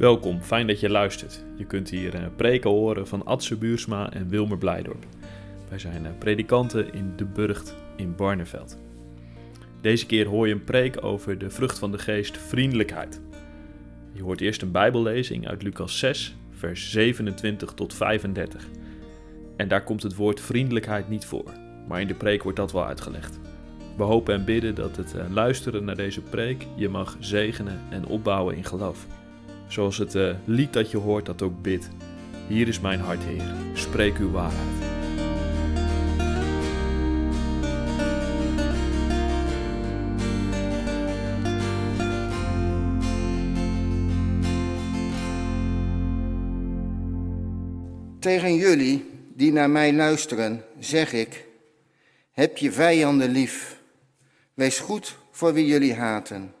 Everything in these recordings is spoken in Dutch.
Welkom, fijn dat je luistert. Je kunt hier uh, preken horen van Adse Buursma en Wilmer Blijdorp. Wij zijn uh, predikanten in De Burgt in Barneveld. Deze keer hoor je een preek over de vrucht van de geest, vriendelijkheid. Je hoort eerst een bijbellezing uit Lucas 6, vers 27 tot 35. En daar komt het woord vriendelijkheid niet voor, maar in de preek wordt dat wel uitgelegd. We hopen en bidden dat het uh, luisteren naar deze preek je mag zegenen en opbouwen in geloof. Zoals het uh, lied dat je hoort dat ook bidt. Hier is mijn hart, Heer, spreek uw waarheid. Tegen jullie die naar mij luisteren, zeg ik: heb je vijanden lief. Wees goed voor wie jullie haten.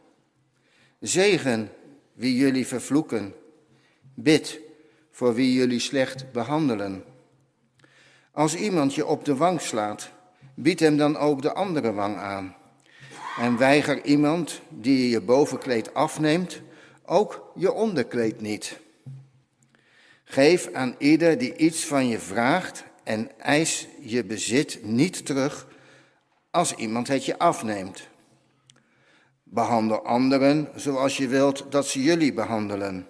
Zegen wie jullie vervloeken. Bid voor wie jullie slecht behandelen. Als iemand je op de wang slaat, bied hem dan ook de andere wang aan. En weiger iemand die je bovenkleed afneemt, ook je onderkleed niet. Geef aan ieder die iets van je vraagt en eis je bezit niet terug als iemand het je afneemt. Behandel anderen zoals je wilt dat ze jullie behandelen.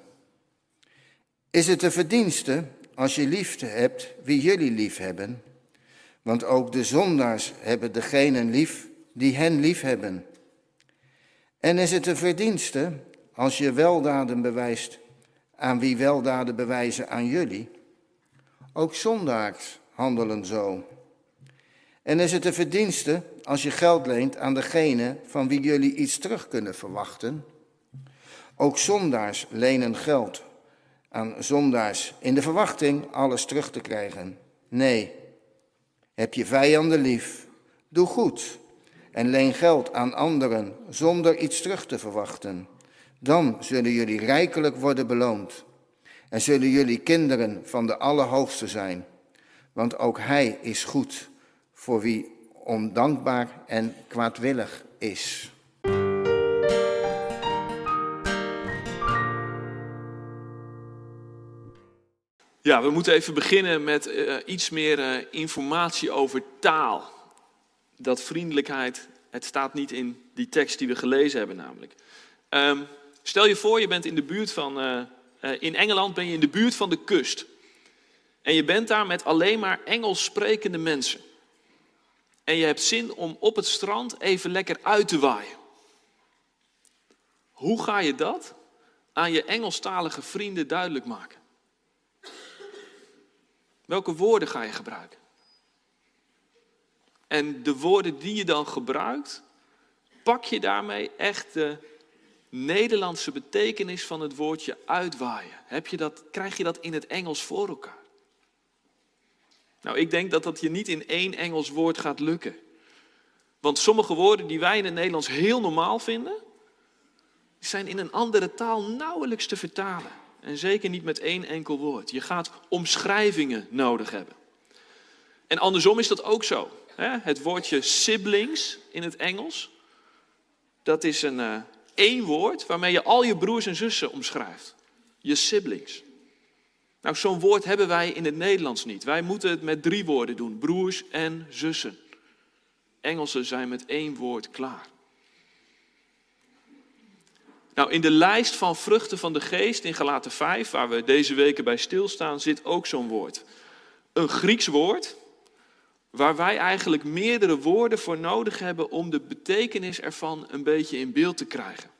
Is het een verdienste als je liefde hebt wie jullie lief hebben? Want ook de zondaars hebben degenen lief die hen lief hebben. En is het een verdienste als je weldaden bewijst aan wie weldaden bewijzen aan jullie? Ook zondaars handelen zo. En is het een verdienste als je geld leent aan degene van wie jullie iets terug kunnen verwachten? Ook zondaars lenen geld aan zondaars in de verwachting alles terug te krijgen. Nee, heb je vijanden lief, doe goed en leen geld aan anderen zonder iets terug te verwachten. Dan zullen jullie rijkelijk worden beloond en zullen jullie kinderen van de Allerhoogste zijn, want ook Hij is goed voor wie ondankbaar en kwaadwillig is. Ja, we moeten even beginnen met uh, iets meer uh, informatie over taal. Dat vriendelijkheid, het staat niet in die tekst die we gelezen hebben namelijk. Um, stel je voor, je bent in de buurt van, uh, in Engeland ben je in de buurt van de kust. En je bent daar met alleen maar Engels sprekende mensen en je hebt zin om op het strand even lekker uit te waaien. Hoe ga je dat aan je Engelstalige vrienden duidelijk maken? Welke woorden ga je gebruiken? En de woorden die je dan gebruikt, pak je daarmee echt de Nederlandse betekenis van het woordje uitwaaien. Heb je dat, krijg je dat in het Engels voor elkaar? Nou, ik denk dat dat je niet in één Engels woord gaat lukken. Want sommige woorden die wij in het Nederlands heel normaal vinden, zijn in een andere taal nauwelijks te vertalen. En zeker niet met één enkel woord. Je gaat omschrijvingen nodig hebben. En andersom is dat ook zo. Het woordje siblings in het Engels, dat is een uh, één woord waarmee je al je broers en zussen omschrijft. Je siblings. Nou, zo'n woord hebben wij in het Nederlands niet. Wij moeten het met drie woorden doen: broers en zussen. Engelsen zijn met één woord klaar. Nou, in de lijst van vruchten van de geest in Galaten 5, waar we deze weken bij stilstaan, zit ook zo'n woord. Een Grieks woord, waar wij eigenlijk meerdere woorden voor nodig hebben om de betekenis ervan een beetje in beeld te krijgen.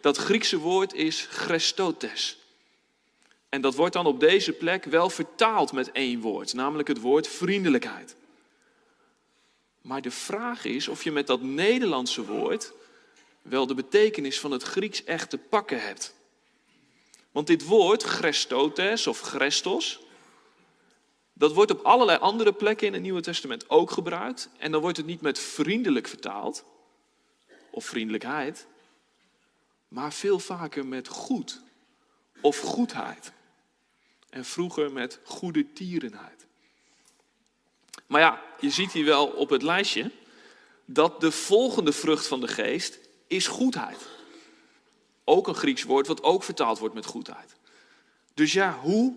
Dat Griekse woord is Christotes. En dat wordt dan op deze plek wel vertaald met één woord, namelijk het woord vriendelijkheid. Maar de vraag is of je met dat Nederlandse woord wel de betekenis van het Grieks echt te pakken hebt. Want dit woord, Christotes of Christos, dat wordt op allerlei andere plekken in het Nieuwe Testament ook gebruikt. En dan wordt het niet met vriendelijk vertaald, of vriendelijkheid, maar veel vaker met goed of goedheid. En vroeger met goede tierenheid. Maar ja, je ziet hier wel op het lijstje dat de volgende vrucht van de geest is goedheid. Ook een Grieks woord wat ook vertaald wordt met goedheid. Dus ja, hoe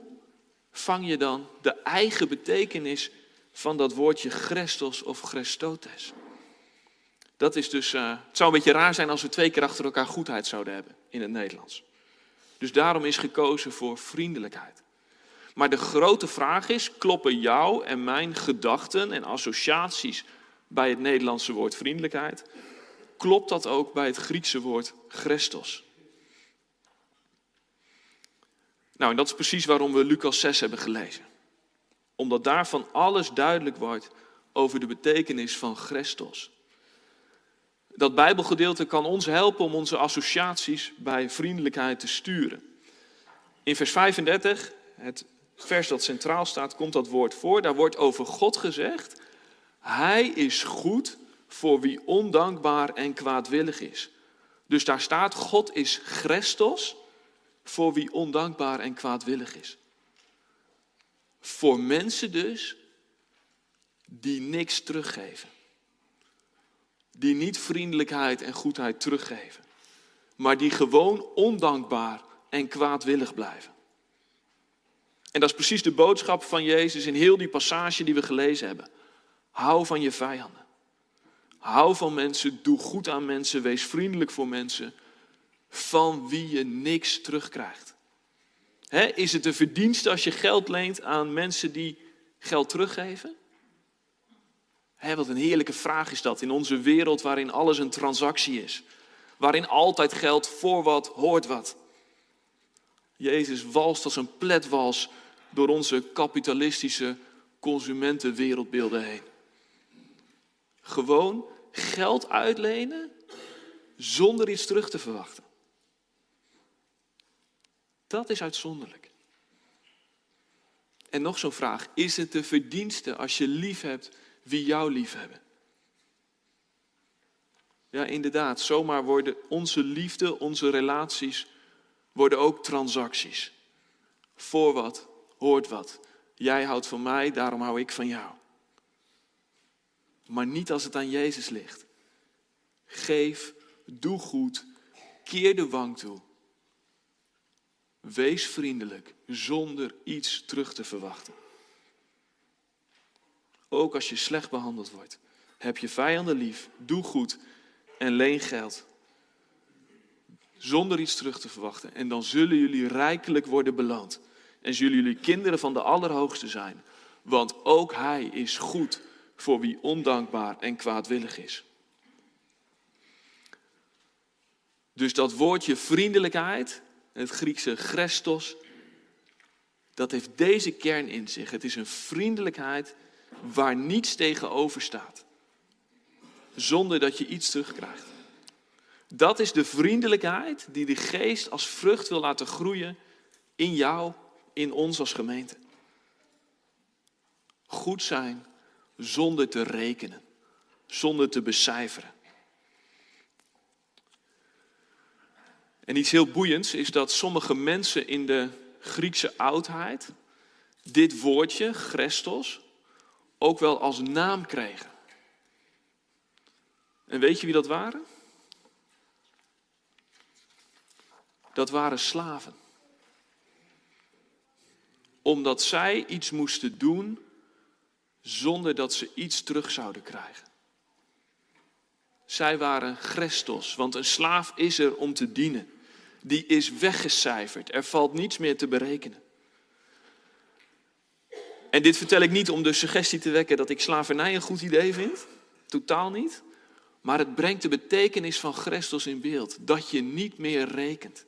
vang je dan de eigen betekenis van dat woordje Christos of Christotes? Dat is dus, uh, het zou een beetje raar zijn als we twee keer achter elkaar goedheid zouden hebben in het Nederlands. Dus daarom is gekozen voor vriendelijkheid. Maar de grote vraag is, kloppen jouw en mijn gedachten en associaties bij het Nederlandse woord vriendelijkheid? Klopt dat ook bij het Griekse woord Christos? Nou, en dat is precies waarom we Lucas 6 hebben gelezen. Omdat daarvan alles duidelijk wordt over de betekenis van Christos. Dat Bijbelgedeelte kan ons helpen om onze associaties bij vriendelijkheid te sturen. In vers 35, het vers dat centraal staat, komt dat woord voor. Daar wordt over God gezegd: Hij is goed voor wie ondankbaar en kwaadwillig is. Dus daar staat: God is Christos voor wie ondankbaar en kwaadwillig is. Voor mensen dus die niks teruggeven. Die niet vriendelijkheid en goedheid teruggeven. Maar die gewoon ondankbaar en kwaadwillig blijven. En dat is precies de boodschap van Jezus in heel die passage die we gelezen hebben. Hou van je vijanden. Hou van mensen, doe goed aan mensen, wees vriendelijk voor mensen, van wie je niks terugkrijgt. is het een verdienste als je geld leent aan mensen die geld teruggeven? wat een heerlijke vraag is dat in onze wereld waarin alles een transactie is. Waarin altijd geld voor wat hoort wat. Jezus walst als een pletwals door onze kapitalistische consumentenwereldbeelden heen. Gewoon geld uitlenen zonder iets terug te verwachten. Dat is uitzonderlijk. En nog zo'n vraag. Is het de verdienste als je lief hebt wie jou lief hebben? Ja, inderdaad. Zomaar worden onze liefde, onze relaties, worden ook transacties. Voor wat, hoort wat. Jij houdt van mij, daarom hou ik van jou. Maar niet als het aan Jezus ligt. Geef, doe goed, keer de wang toe. Wees vriendelijk, zonder iets terug te verwachten. Ook als je slecht behandeld wordt. Heb je vijanden lief, doe goed en leen geld. Zonder iets terug te verwachten. En dan zullen jullie rijkelijk worden beloond. En zullen jullie kinderen van de Allerhoogste zijn. Want ook Hij is goed voor wie ondankbaar en kwaadwillig is. Dus dat woordje vriendelijkheid, het Griekse Christos, dat heeft deze kern in zich. Het is een vriendelijkheid waar niets tegenover staat. Zonder dat je iets terugkrijgt. Dat is de vriendelijkheid die de geest als vrucht wil laten groeien in jou, in ons als gemeente. Goed zijn zonder te rekenen, zonder te becijferen. En iets heel boeiends is dat sommige mensen in de Griekse oudheid dit woordje, Christos, ook wel als naam kregen. En weet je wie dat waren? Dat waren slaven. Omdat zij iets moesten doen zonder dat ze iets terug zouden krijgen. Zij waren Christos, want een slaaf is er om te dienen. Die is weggecijferd, er valt niets meer te berekenen. En dit vertel ik niet om de suggestie te wekken dat ik slavernij een goed idee vind. Totaal niet. Maar het brengt de betekenis van Christus in beeld. Dat je niet meer rekent,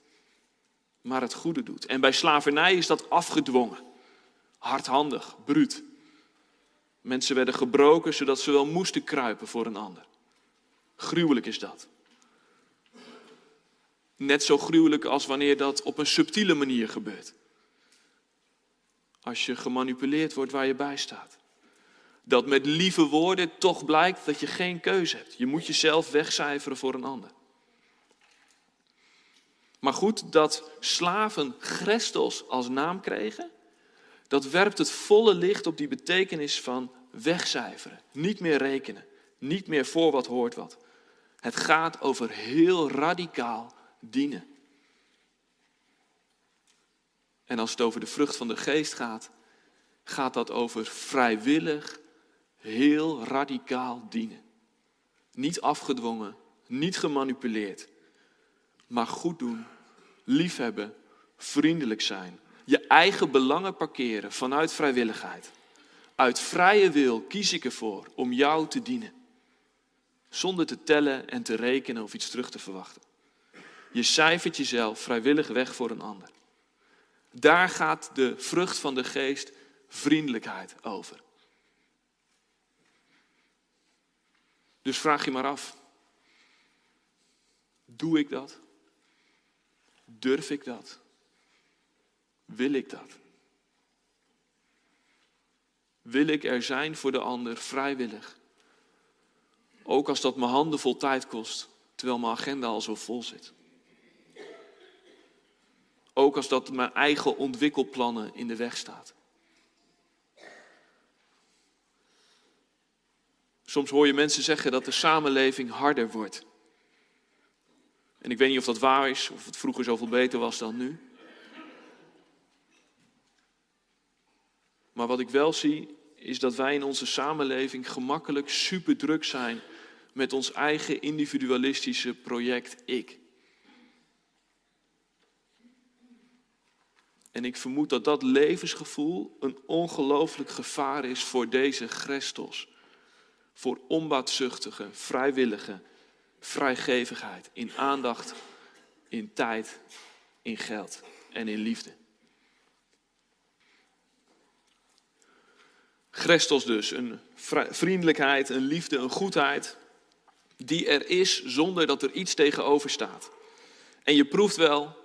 maar het goede doet. En bij slavernij is dat afgedwongen. Hardhandig, bruut. Mensen werden gebroken zodat ze wel moesten kruipen voor een ander. Gruwelijk is dat. Net zo gruwelijk als wanneer dat op een subtiele manier gebeurt. Als je gemanipuleerd wordt waar je bij staat. Dat met lieve woorden toch blijkt dat je geen keuze hebt. Je moet jezelf wegcijferen voor een ander. Maar goed, dat slaven Christos als naam kregen, dat werpt het volle licht op die betekenis van wegcijferen. Niet meer rekenen. Niet meer voor wat hoort wat. Het gaat over heel radicaal dienen. En als het over de vrucht van de geest gaat, gaat dat over vrijwillig, heel radicaal dienen. Niet afgedwongen, niet gemanipuleerd, maar goed doen, liefhebben, vriendelijk zijn. Je eigen belangen parkeren vanuit vrijwilligheid. Uit vrije wil kies ik ervoor om jou te dienen. Zonder te tellen en te rekenen of iets terug te verwachten. Je cijfert jezelf vrijwillig weg voor een ander. Daar gaat de vrucht van de geest vriendelijkheid over. Dus vraag je maar af. Doe ik dat? Durf ik dat? Wil ik dat? Wil ik er zijn voor de ander vrijwillig? Ook als dat me handen vol tijd kost, terwijl mijn agenda al zo vol zit. Ook als dat mijn eigen ontwikkelplannen in de weg staat. Soms hoor je mensen zeggen dat de samenleving harder wordt. En ik weet niet of dat waar is, of het vroeger zoveel beter was dan nu. Maar wat ik wel zie, is dat wij in onze samenleving gemakkelijk super druk zijn met ons eigen individualistische project ik. En ik vermoed dat dat levensgevoel een ongelooflijk gevaar is voor deze Christos. Voor onbaatzuchtige, vrijwillige vrijgevigheid in aandacht, in tijd, in geld en in liefde. Christos dus, een vriendelijkheid, een liefde, een goedheid die er is zonder dat er iets tegenover staat. En je proeft wel,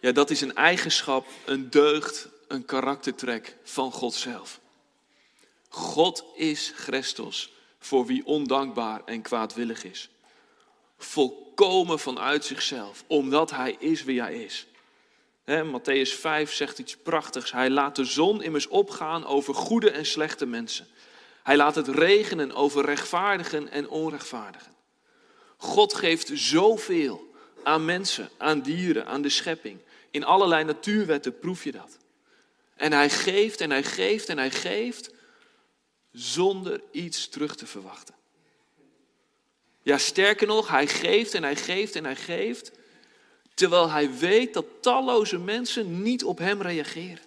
ja, dat is een eigenschap, een deugd, een karaktertrek van God zelf. God is Christus voor wie ondankbaar en kwaadwillig is. Volkomen vanuit zichzelf, omdat hij is wie hij is. He, Matthäus 5 zegt iets prachtigs. Hij laat de zon immers opgaan over goede en slechte mensen. Hij laat het regenen over rechtvaardigen en onrechtvaardigen. God geeft zoveel aan mensen, aan dieren, aan de schepping. In allerlei natuurwetten proef je dat. En hij geeft en hij geeft en hij geeft zonder iets terug te verwachten. Ja, sterker nog, hij geeft en hij geeft en hij geeft, terwijl hij weet dat talloze mensen niet op hem reageren.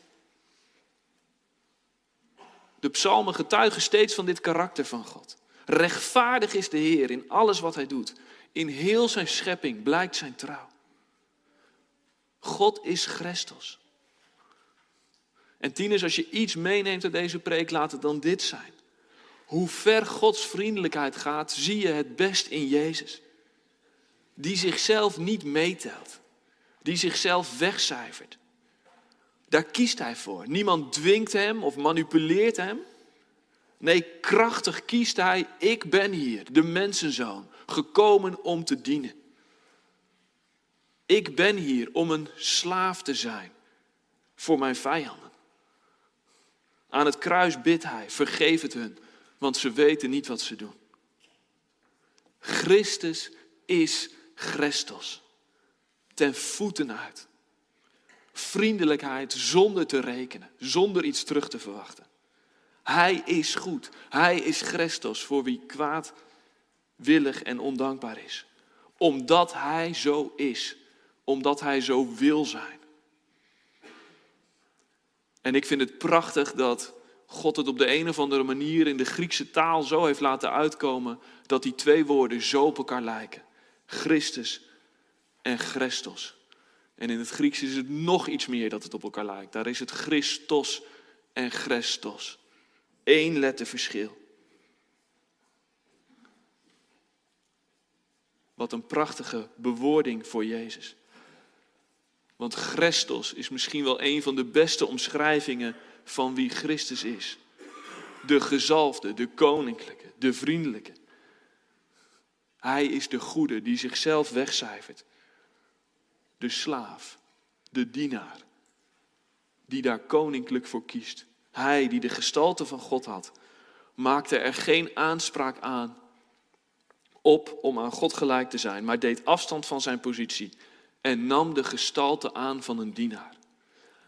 De psalmen getuigen steeds van dit karakter van God. Rechtvaardig is de Heer in alles wat hij doet. In heel zijn schepping blijkt zijn trouw. God is Christus. En tieners, als je iets meeneemt uit deze preek, laat het dan dit zijn. Hoe ver Gods vriendelijkheid gaat, zie je het best in Jezus. Die zichzelf niet meetelt. Die zichzelf wegcijfert. Daar kiest hij voor. Niemand dwingt hem of manipuleert hem. Nee, krachtig kiest hij, ik ben hier, de mensenzoon, gekomen om te dienen. Ik ben hier om een slaaf te zijn voor mijn vijanden. Aan het kruis bidt hij, vergeef het hun, want ze weten niet wat ze doen. Christus is Christus, ten voeten uit. Vriendelijkheid zonder te rekenen, zonder iets terug te verwachten. Hij is goed, hij is Christus voor wie kwaad, willig en ondankbaar is. Omdat hij zo is, omdat hij zo wil zijn. En ik vind het prachtig dat God het op de een of andere manier in de Griekse taal zo heeft laten uitkomen dat die twee woorden zo op elkaar lijken. Christus en Christos. En in het Grieks is het nog iets meer dat het op elkaar lijkt. Daar is het Christos en Christos. Eén letterverschil. Wat een prachtige bewoording voor Jezus. Want Christos is misschien wel een van de beste omschrijvingen van wie Christus is. De gezalfde, de koninklijke, de vriendelijke. Hij is de goede die zichzelf wegcijfert. De slaaf, de dienaar, die daar koninklijk voor kiest. Hij die de gestalte van God had, maakte er geen aanspraak aan op om aan God gelijk te zijn, maar deed afstand van zijn positie en nam de gestalte aan van een dienaar.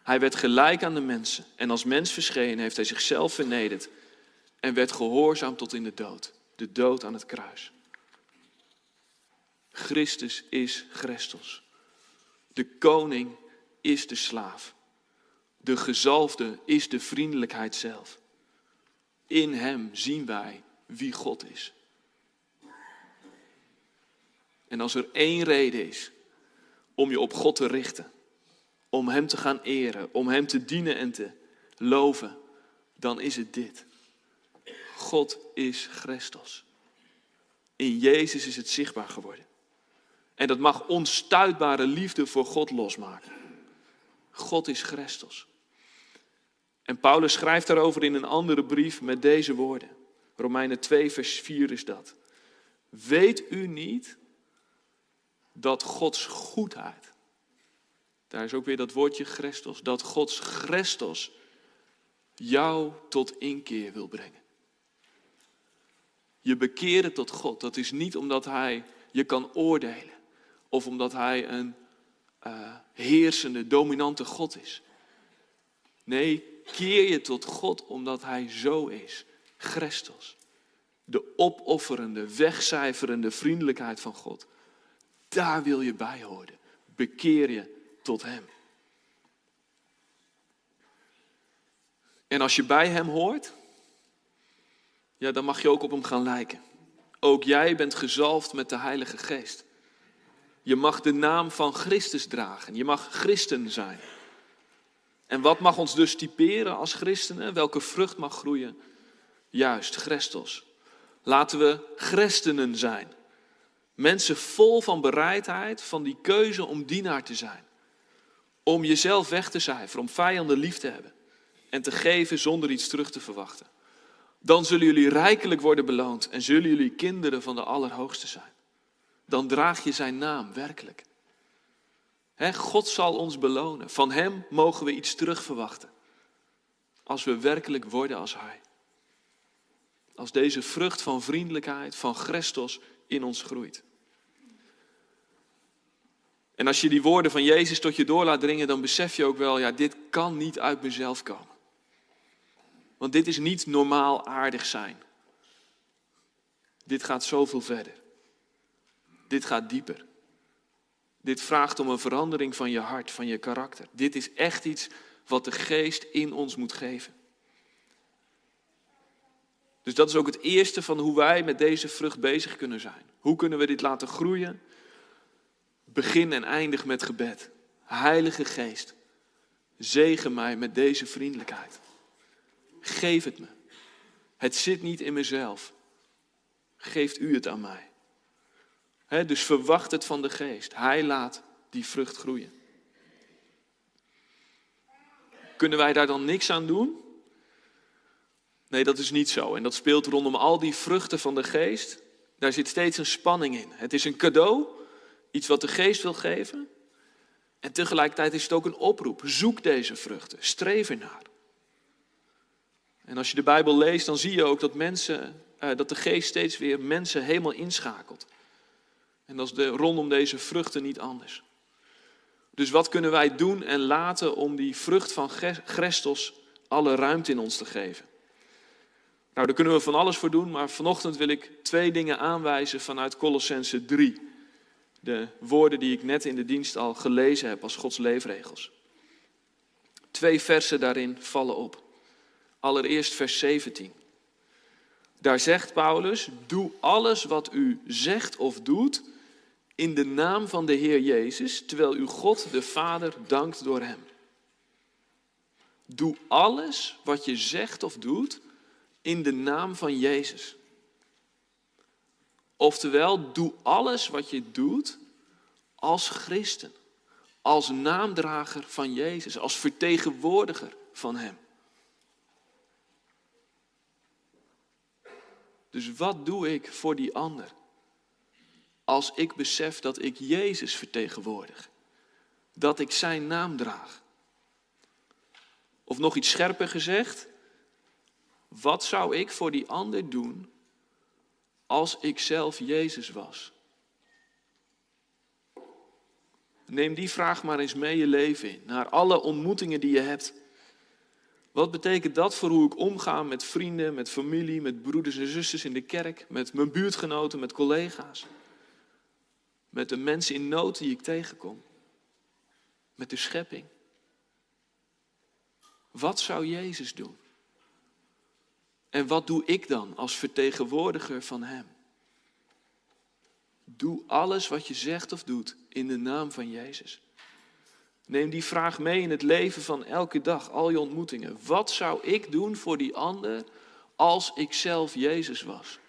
Hij werd gelijk aan de mensen. En als mens verschenen heeft hij zichzelf vernederd. En werd gehoorzaam tot in de dood. De dood aan het kruis. Christus is Christus. De koning is de slaaf. De gezalfde is de vriendelijkheid zelf. In hem zien wij wie God is. En als er één reden is om je op God te richten, om Hem te gaan eren, om Hem te dienen en te loven, dan is het dit. God is Christus. In Jezus is het zichtbaar geworden. En dat mag onstuitbare liefde voor God losmaken. God is Christus. En Paulus schrijft daarover in een andere brief met deze woorden. Romeinen 2, vers 4 is dat. Weet u niet dat Gods goedheid, daar is ook weer dat woordje Christus, dat Gods Christus jou tot inkeer wil brengen. Je bekeren tot God, dat is niet omdat Hij je kan oordelen of omdat Hij een uh, heersende, dominante God is. Nee, keer je tot God omdat Hij zo is, Christus. De opofferende, wegcijferende vriendelijkheid van God. Daar wil je bij horen. Bekeer je tot Hem. En als je bij Hem hoort, ja, dan mag je ook op Hem gaan lijken. Ook jij bent gezalfd met de Heilige Geest. Je mag de naam van Christus dragen. Je mag christen zijn. En wat mag ons dus typeren als christenen? Welke vrucht mag groeien? Juist, Christus. Laten we christenen zijn. Mensen vol van bereidheid, van die keuze om dienaar te zijn. Om jezelf weg te cijferen, om vijanden lief te hebben. En te geven zonder iets terug te verwachten. Dan zullen jullie rijkelijk worden beloond en zullen jullie kinderen van de Allerhoogste zijn. Dan draag je zijn naam werkelijk. God zal ons belonen. Van Hem mogen we iets terug verwachten. Als we werkelijk worden als Hij. Als deze vrucht van vriendelijkheid, van Christus in ons groeit. En als je die woorden van Jezus tot je door laat dringen, dan besef je ook wel, ja, dit kan niet uit mezelf komen. Want dit is niet normaal aardig zijn. Dit gaat zoveel verder. Dit gaat dieper. Dit vraagt om een verandering van je hart, van je karakter. Dit is echt iets wat de geest in ons moet geven. Dus dat is ook het eerste van hoe wij met deze vrucht bezig kunnen zijn. Hoe kunnen we dit laten groeien? Begin en eindig met gebed. Heilige Geest, zegen mij met deze vriendelijkheid. Geef het me. Het zit niet in mezelf. Geeft u het aan mij. Dus verwacht het van de Geest. Hij laat die vrucht groeien. Kunnen wij daar dan niks aan doen? Nee, dat is niet zo. En dat speelt rondom al die vruchten van de geest. Daar zit steeds een spanning in. Het is een cadeau, iets wat de geest wil geven. En tegelijkertijd is het ook een oproep. Zoek deze vruchten, streef ernaar. En als je de Bijbel leest, dan zie je ook dat, mensen, eh, dat de geest steeds weer mensen helemaal inschakelt. En dat is de, rondom deze vruchten niet anders. Dus wat kunnen wij doen en laten om die vrucht van Christus alle ruimte in ons te geven? Nou, daar kunnen we van alles voor doen, maar vanochtend wil ik twee dingen aanwijzen vanuit Colossense 3. De woorden die ik net in de dienst al gelezen heb als Gods leefregels. Twee versen daarin vallen op. Allereerst vers 17. Daar zegt Paulus: Doe alles wat u zegt of doet in de naam van de Heer Jezus, terwijl u God de Vader dankt door Hem. Doe alles wat je zegt of doet in de naam van Jezus. Oftewel, doe alles wat je doet als christen, als naamdrager van Jezus, als vertegenwoordiger van Hem. Dus wat doe ik voor die ander? Als ik besef dat ik Jezus vertegenwoordig, dat ik Zijn naam draag. Of nog iets scherper gezegd, wat zou ik voor die ander doen als ik zelf Jezus was? Neem die vraag maar eens mee je leven in, naar alle ontmoetingen die je hebt. Wat betekent dat voor hoe ik omga met vrienden, met familie, met broeders en zusters in de kerk, met mijn buurtgenoten, met collega's, met de mensen in nood die ik tegenkom, met de schepping? Wat zou Jezus doen? En wat doe ik dan als vertegenwoordiger van Hem? Doe alles wat je zegt of doet in de naam van Jezus. Neem die vraag mee in het leven van elke dag, al je ontmoetingen. Wat zou ik doen voor die ander als ik zelf Jezus was?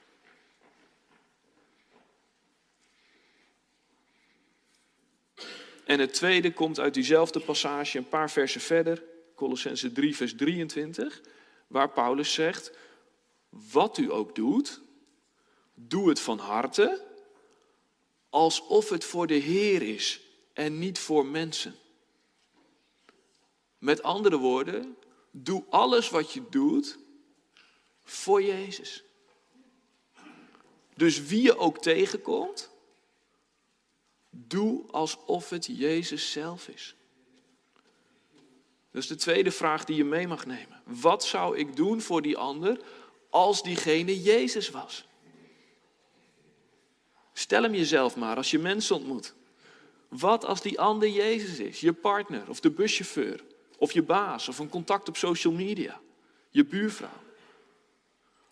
En het tweede komt uit diezelfde passage, een paar versen verder, Colossense 3, vers 23, waar Paulus zegt: Wat u ook doet, doe het van harte, alsof het voor de Heer is en niet voor mensen. Met andere woorden, doe alles wat je doet voor Jezus. Dus wie je ook tegenkomt, doe alsof het Jezus zelf is. Dat is de tweede vraag die je mee mag nemen. Wat zou ik doen voor die ander als diegene Jezus was? Stel hem jezelf maar als je mensen ontmoet. Wat als die ander Jezus is? Je partner of de buschauffeur of je baas of een contact op social media, je buurvrouw.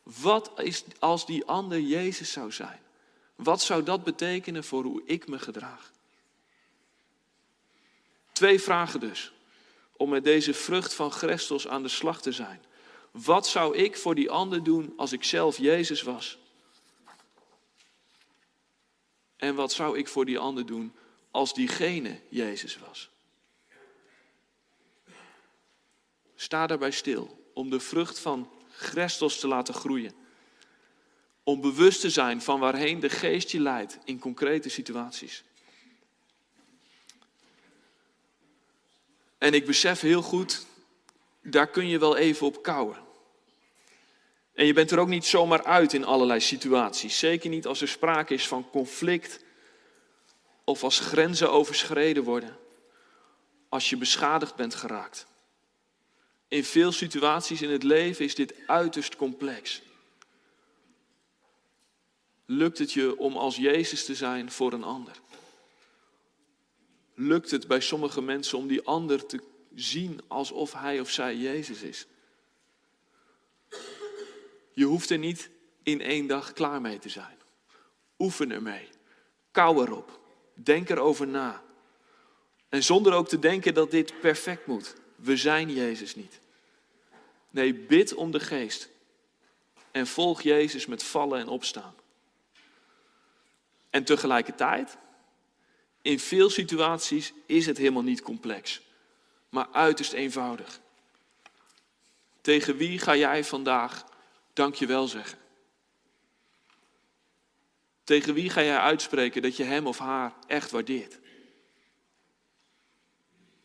Wat is als die ander Jezus zou zijn? Wat zou dat betekenen voor hoe ik me gedraag? Twee vragen dus, om met deze vrucht van Christus aan de slag te zijn. Wat zou ik voor die ander doen als ik zelf Jezus was? En wat zou ik voor die ander doen als diegene Jezus was? Sta daarbij stil om de vrucht van Christus te laten groeien. Om bewust te zijn van waarheen de geest je leidt in concrete situaties. En ik besef heel goed, daar kun je wel even op kouwen. En je bent er ook niet zomaar uit in allerlei situaties. Zeker niet als er sprake is van conflict of als grenzen overschreden worden. Als je beschadigd bent geraakt. In veel situaties in het leven is dit uiterst complex. Lukt het je om als Jezus te zijn voor een ander? Lukt het bij sommige mensen om die ander te zien alsof hij of zij Jezus is? Je hoeft er niet in één dag klaar mee te zijn. Oefen ermee. Kou erop. Denk erover na. En zonder ook te denken dat dit perfect moet. We zijn Jezus niet. Nee, bid om de geest. En volg Jezus met vallen en opstaan. En tegelijkertijd, in veel situaties is het helemaal niet complex, maar uiterst eenvoudig. Tegen wie ga jij vandaag dankjewel zeggen? Tegen wie ga jij uitspreken dat je hem of haar echt waardeert?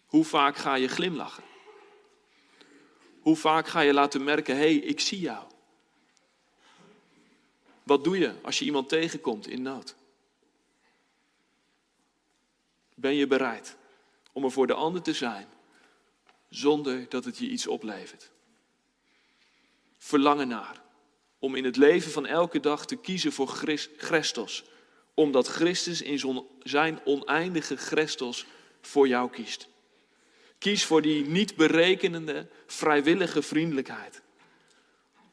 Hoe vaak ga je glimlachen? Hoe vaak ga je laten merken, hé, hey, ik zie jou? Wat doe je als je iemand tegenkomt in nood? Ben je bereid om er voor de ander te zijn zonder dat het je iets oplevert? Verlangen naar om in het leven van elke dag te kiezen voor Christus, omdat Christus in zijn oneindige Christus voor jou kiest. Kies voor die niet berekenende, vrijwillige vriendelijkheid.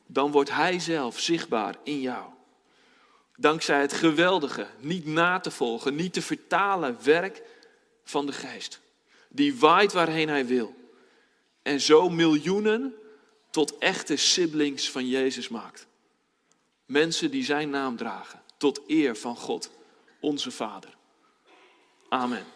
Dan wordt Hij zelf zichtbaar in jou. Dankzij het geweldige, niet na te volgen, niet te vertalen werk van de Geest. Die waait waarheen Hij wil. En zo miljoenen tot echte siblings van Jezus maakt. Mensen die Zijn naam dragen, tot eer van God, onze Vader. Amen.